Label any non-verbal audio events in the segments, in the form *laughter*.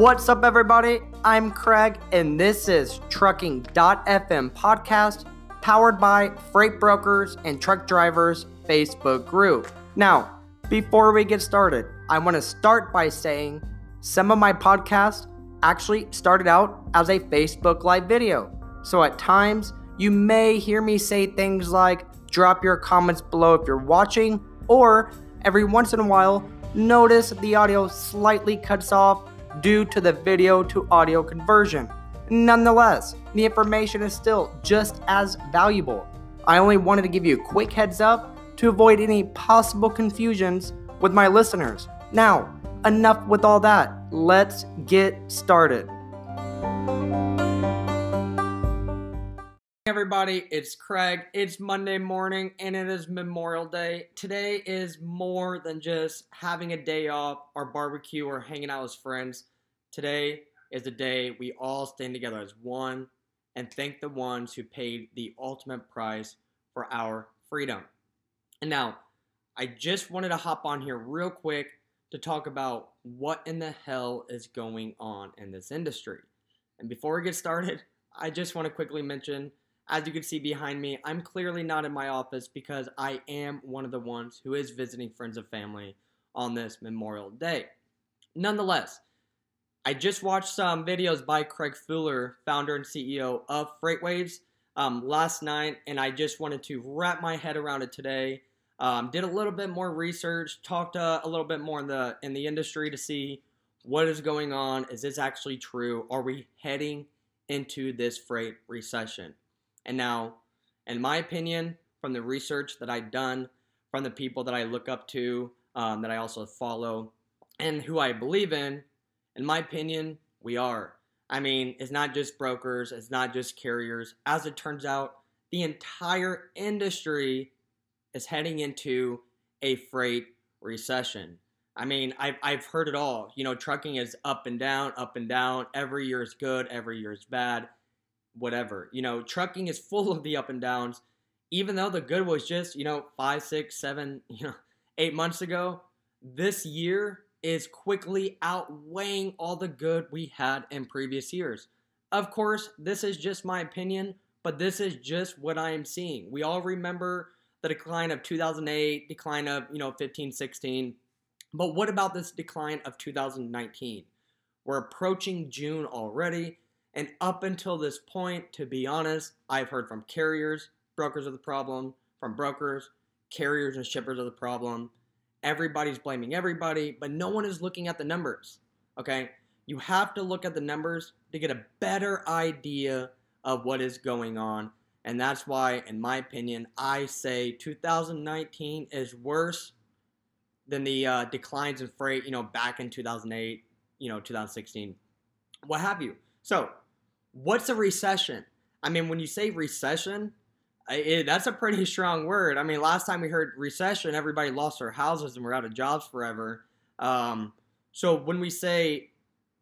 What's up, everybody? I'm Craig, and this is Trucking.fm podcast powered by Freight Brokers and Truck Drivers Facebook group. Now, before we get started, I want to start by saying some of my podcasts actually started out as a Facebook Live video. So at times, you may hear me say things like drop your comments below if you're watching, or every once in a while, notice the audio slightly cuts off due to the video to audio conversion. Nonetheless, the information is still just as valuable. I only wanted to give you a quick heads up to avoid any possible confusions with my listeners. Now, enough with all that. Let's get started. Everybody, it's Craig. It's Monday morning and it is Memorial Day. Today is more than just having a day off or barbecue or hanging out with friends. Today is the day we all stand together as one and thank the ones who paid the ultimate price for our freedom. And now, I just wanted to hop on here real quick to talk about what in the hell is going on in this industry. And before we get started, I just want to quickly mention as you can see behind me, I'm clearly not in my office because I am one of the ones who is visiting friends and family on this Memorial Day. Nonetheless, I just watched some videos by Craig Fuller, founder and CEO of FreightWaves, um, last night, and I just wanted to wrap my head around it today. Um, did a little bit more research, talked uh, a little bit more in the in the industry to see what is going on. Is this actually true? Are we heading into this freight recession? And now, in my opinion, from the research that I've done, from the people that I look up to, um, that I also follow, and who I believe in, in my opinion, we are. I mean, it's not just brokers, it's not just carriers. As it turns out, the entire industry is heading into a freight recession. I mean, I've, I've heard it all. You know, trucking is up and down, up and down. Every year is good, every year is bad whatever. You know, trucking is full of the up and downs. Even though the good was just, you know, five, six, seven, *laughs* you know, eight months ago, this year is quickly outweighing all the good we had in previous years. Of course, this is just my opinion, but this is just what I am seeing. We all remember the decline of 2008, decline of, you know, 15, 16. But what about this decline of 2019? We're approaching June already. And up until this point, to be honest, I've heard from carriers, brokers are the problem, from brokers, carriers and shippers are the problem. Everybody's blaming everybody, but no one is looking at the numbers. Okay? You have to look at the numbers to get a better idea of what is going on. And that's why, in my opinion, I say 2019 is worse than the uh, declines in freight, you know, back in 2008, you know, 2016, what have you. So, what's a recession? I mean, when you say recession, it, that's a pretty *laughs* strong word. I mean, last time we heard recession, everybody lost their houses and were out of jobs forever. Um, so when we say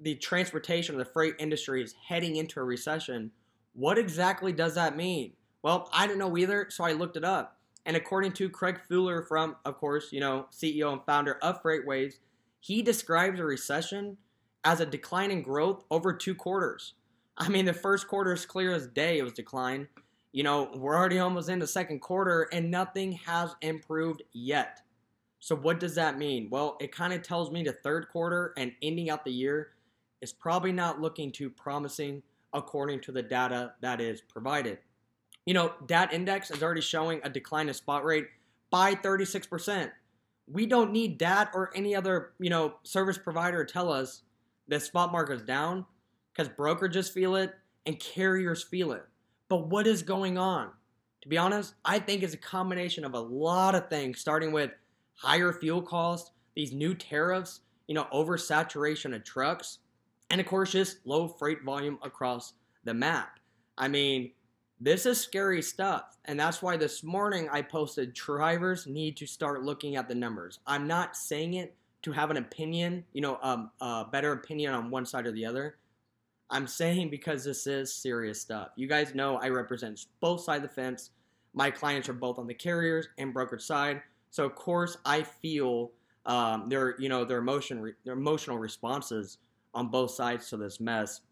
the transportation or the freight industry is heading into a recession, what exactly does that mean? Well, I don't know either, so I looked it up. And according to Craig Fuller from, of course, you know, CEO and founder of FreightWaves, he describes a recession as a decline in growth over two quarters. I mean, the first quarter is clear as day. It was decline. You know, we're already almost in the second quarter and nothing has improved yet. So, what does that mean? Well, it kind of tells me the third quarter and ending out the year is probably not looking too promising according to the data that is provided. You know, DAT index is already showing a decline in spot rate by 36%. We don't need DAT or any other, you know, service provider to tell us the spot market is down because brokerages feel it and carriers feel it. But what is going on? To be honest, I think it's a combination of a lot of things, starting with higher fuel costs, these new tariffs, you know, oversaturation of trucks, and of course, just low freight volume across the map. I mean, this is scary stuff. And that's why this morning I posted drivers need to start looking at the numbers. I'm not saying it to have an opinion, you know, um, a better opinion on one side or the other. I'm saying because this is serious stuff. You guys know I represent both sides of the fence. My clients are both on the carriers and brokerage side, so of course I feel um, their you know their emotion their emotional responses on both sides to this mess,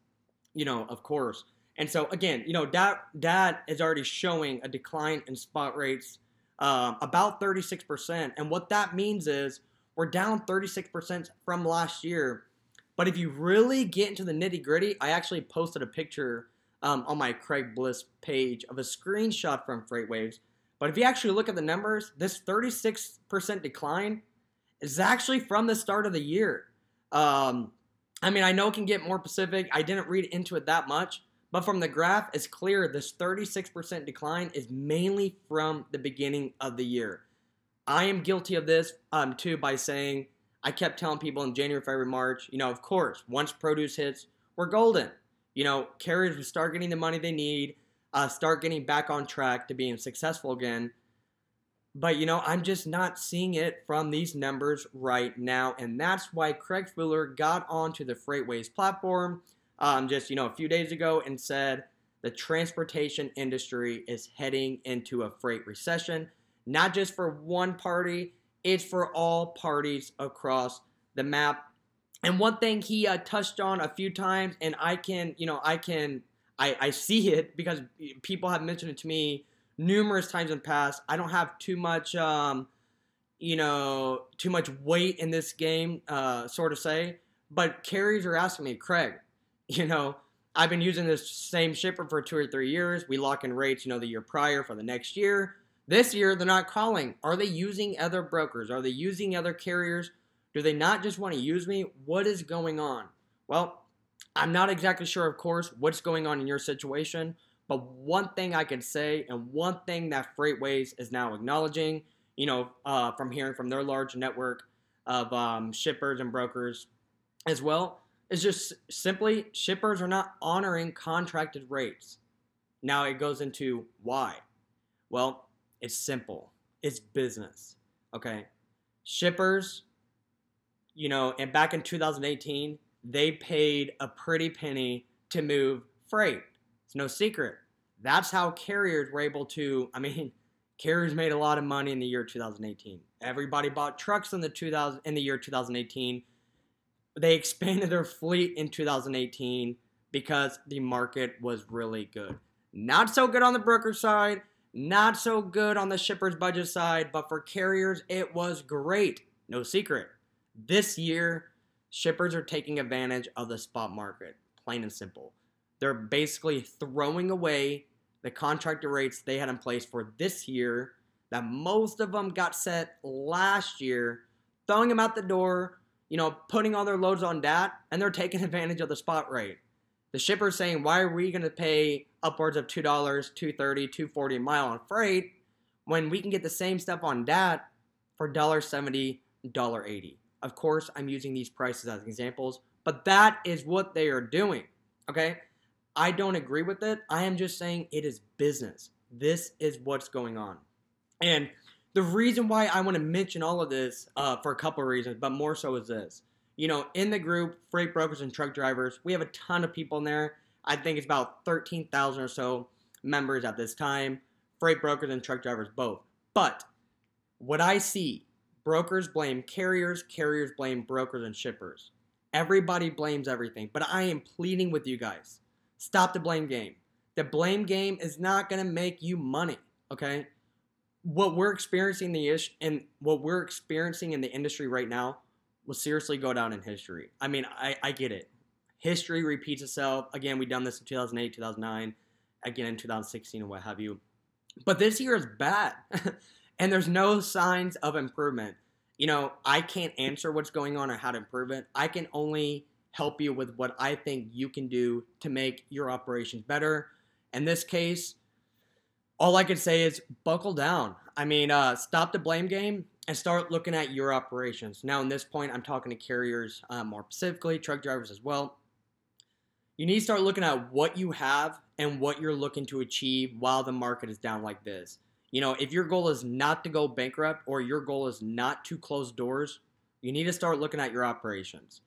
you know, of course. And so again, you know, that DAT is already showing a decline in spot rates um, about 36%. And what that means is we're down 36% from last year. But if you really get into the nitty gritty, I actually posted a picture um, on my Craig Bliss page of a screenshot from FreightWaves. But if you actually look at the numbers, this 36% decline is actually from the start of the year. Um, I mean, I know it can get more specific. I didn't read into it that much, but from the graph, it's clear this 36% decline is mainly from the beginning of the year. I am guilty of this um, too by saying I kept telling people in January, February, March, you know, of course, once produce hits, we're golden. You know, carriers will start getting the money they need, uh, start getting back on track to being successful again. But, you know, I'm just not seeing it from these numbers right now. And that's why Craig Fuller got onto the FreightWaves platform um, just, you know, a few days ago and said the transportation industry is heading into a freight recession, not just for one party, it's for all parties across the map. And one thing he uh, touched on a few times, and I can, you know, I can, I, I see it because people have mentioned it to me numerous times in the past. I don't have too much, um, you know, too much weight in this game, uh, sort of say. But carriers are asking me, Craig, you know, I've been using this same shipper for two or three years. We lock in rates, you know, the year prior for the next year. This year, they're not calling. Are they using other brokers? Are they using other carriers? Do they not just want to use me? What is going on? Well, I'm not exactly sure, of course, what's going on in your situation. But one thing I can say, and one thing that FreightWaves is now acknowledging, you know, uh, from hearing from their large network of um, shippers and brokers as well, is just simply shippers are not honoring contracted rates. Now it goes into why. Well, it's simple. It's business. Okay. Shippers, you know, and back in 2018, they paid a pretty penny to move freight. It's no secret. That's how carriers were able to, I mean, *laughs* carriers made a lot of money in the year 2018. Everybody bought trucks in the 2000 in the year 2018. They expanded their fleet in 2018 because the market was really good. Not so good on the broker side, not so good on the shipper's budget side, but for carriers, it was great. No secret. This year, shippers are taking advantage of the spot market, plain and simple. They're basically throwing away the contractor rates they had in place for this year DAT most of them got set last year, throwing them out the door, you know, putting all their loads on that, and they're taking *laughs* advantage of the spot rate. The shipper's saying, why are we going to pay upwards of $2, $2.30, $2.40 a mile on freight when we can get the same stuff on DAT for $1.70, $1.80? Of course, I'm using these prices as examples, but that is what they are doing. Okay? I don't agree with it. I am just saying it is business. This is what's going on. And the reason why I want to mention all of this uh, for a couple of reasons, but more so is this. You know, in the group, freight brokers and truck drivers, we have a ton of people in there. I think it's about 13,000 or so members at this time, freight brokers and truck drivers both. But what I see, brokers blame carriers, carriers blame brokers and shippers. Everybody blames everything, but I am pleading with you guys Stop the blame game. The blame game is not going to make you money, okay? What we're experiencing the ish and what we're experiencing in the industry right now will seriously go down in history. I mean, I, I get it. History repeats itself. Again, we done this in 2008, 2009, again in 2016 and what have you. But this year is bad. *laughs* and there's no signs of improvement. You know, I can't answer what's going on or how to improve it. I can only help you with what I think you can do to make your operations better. In this case, all I can say is buckle down. I mean, uh, stop the blame game and start looking at your operations. Now, in this point, I'm talking to carriers uh, more specifically, truck drivers as well. You need to start looking at what you have and what you're looking to achieve while the market is down like this. You know, if your goal is not to go bankrupt or your goal is not to close doors, you need to start looking at your operations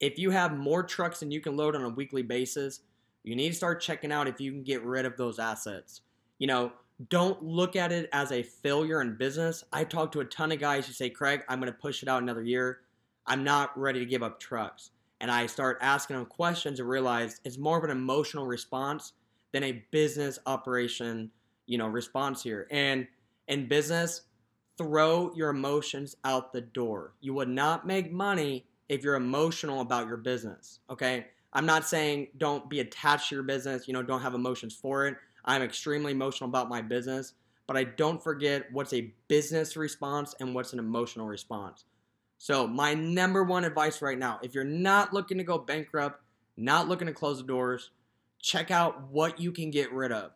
if you have more trucks than you can load on a weekly basis, you need to start checking out if you can get rid of those assets. You know, don't look at it as a failure in business. I talk to a ton of guys who say, Craig, I'm going to push it out another year. I'm not ready to give up trucks. and I start asking them questions and realize it's more of an emotional response than a business operation, you know, response here. And in business, throw your emotions out the door. You would not make money if you're emotional about your business. Okay. I'm not saying don't be attached to your business, you know, don't have emotions for it. I'm extremely emotional about my business, but I don't forget what's a business response and what's an emotional response. So, my number one advice right now if you're not looking to go bankrupt, not looking to close the doors, check out what you can get rid of.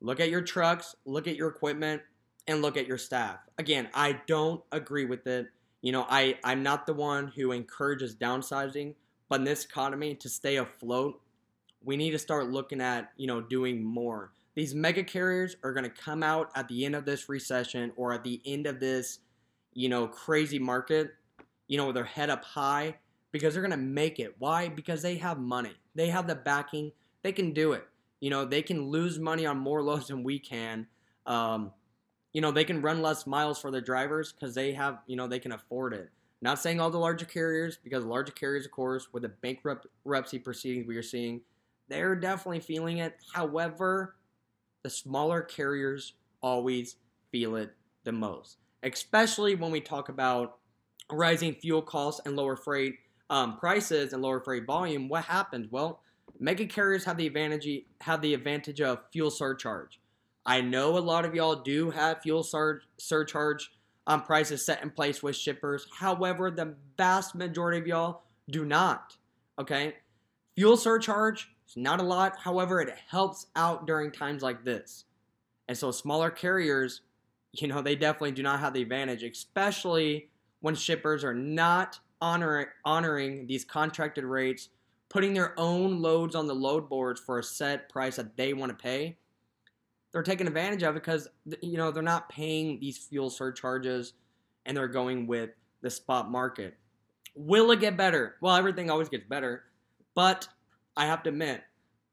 Look at your trucks, look at your equipment, and look at your staff. Again, I don't agree with it. You know, I, I'm not the one who encourages downsizing, but in this economy, to stay afloat, we need to start looking at, you know, doing more. These mega carriers are going to come out at the end of this recession or at the end of this, you know, crazy market, you know, with their head up high because they're going to make it. Why? Because they have money. They have the backing. They can do it. You know, they can lose money on more loads than we can. Um, you know, they can run less miles for their drivers because they have, you know, they can afford it. Not saying all the larger carriers, because larger carriers, of course, with the bankruptcy proceedings we are seeing, they're definitely feeling it. However, the smaller carriers always feel it the most, especially when we talk about rising fuel costs and lower freight um, prices and lower freight volume. What happens? Well, mega carriers have the advantage have the advantage of fuel surcharge. I know a lot of y'all do have fuel sur- surcharge um, prices set in place with shippers. However, the vast majority of y'all do not. Okay, fuel surcharge it's not a lot, however, it helps out during times like this. And so smaller carriers, you know, they definitely do not have the advantage, especially when shippers are not honor, honoring these contracted rates, putting their own loads on the load boards for a set price that they want to pay. They're taking advantage of it because you know they're not paying these fuel surcharges and they're going with the spot market. Will it get better? Well, everything always gets better, but I have to admit,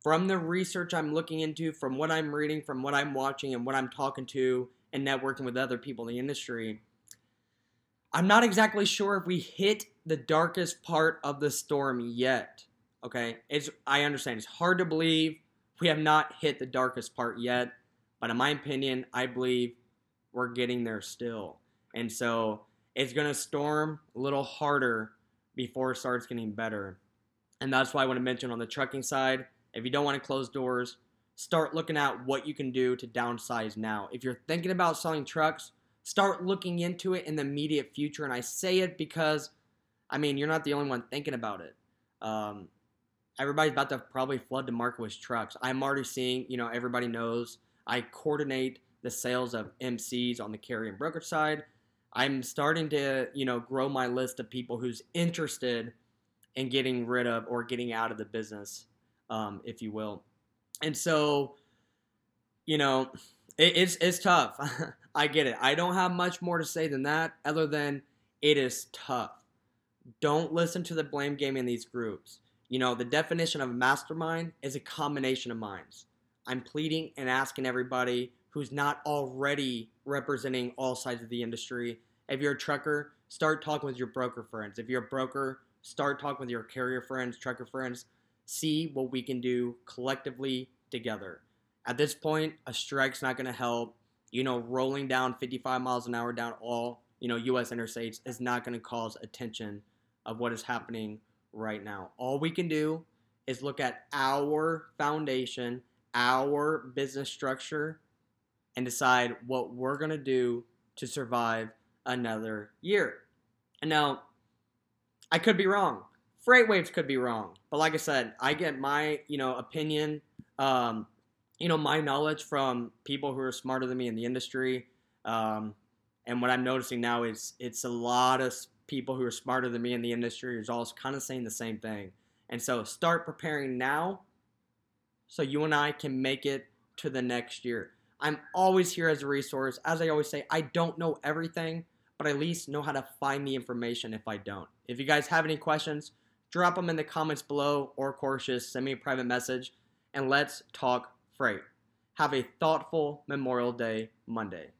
from the research I'm looking into, from what I'm reading, from what I'm watching, and what I'm talking to and networking with other people in the industry, I'm not exactly sure if we hit the darkest part of the storm yet. Okay, it's I understand it's hard to believe we have not hit the darkest part yet, but in my opinion, I believe we're getting there still. And so it's gonna storm a little harder before it starts getting better. And that's why I want to mention on the trucking side, if you don't want to close doors, start looking at what you can do to downsize now. If you're thinking about selling trucks, start looking into it in the immediate future. And I say it because, I mean, you're not the only one thinking about it. Um, everybody's about to probably flood the market with trucks. I'm already seeing, you know, everybody knows I coordinate the sales of MCs on the carrier and broker side. I'm starting to, you know, grow my list of people who's interested – and getting rid of or getting out of the business, um, if you will. And so, you know, it, it's it's tough. *laughs* I get it. I don't have much more to say than that, other than it is tough. Don't listen to the blame game in these groups. You know, the definition of a mastermind is a combination of minds. I'm pleading and asking everybody who's not already representing all sides of the industry. If you're a trucker, start talking with your broker friends. If you're a broker, Start talking with your carrier friends, trucker friends. See what we can do collectively together. At this point, a strike's not going to help. You know, rolling down 55 miles an hour down all, you know, U.S. interstates is not going to cause attention of what is happening right now. All we can do is look at our foundation, our business structure, and decide what we're going to do to survive another year. And now, I could be wrong. FreightWaves could be wrong, but like I said, I get my you know opinion, um, you know my knowledge from people who are smarter than me in the industry, um, and what I'm noticing now is it's a lot of people who are smarter than me in the industry is all kind of saying the same thing. And so start preparing now, so you and I can make it to the next year. I'm always here as a resource. As I always say, I don't know everything, but at least know how to find the information if I don't. If you guys have any questions, drop them in the comments below, or of course, just send me a private message and let's talk freight. Have a thoughtful Memorial Day Monday.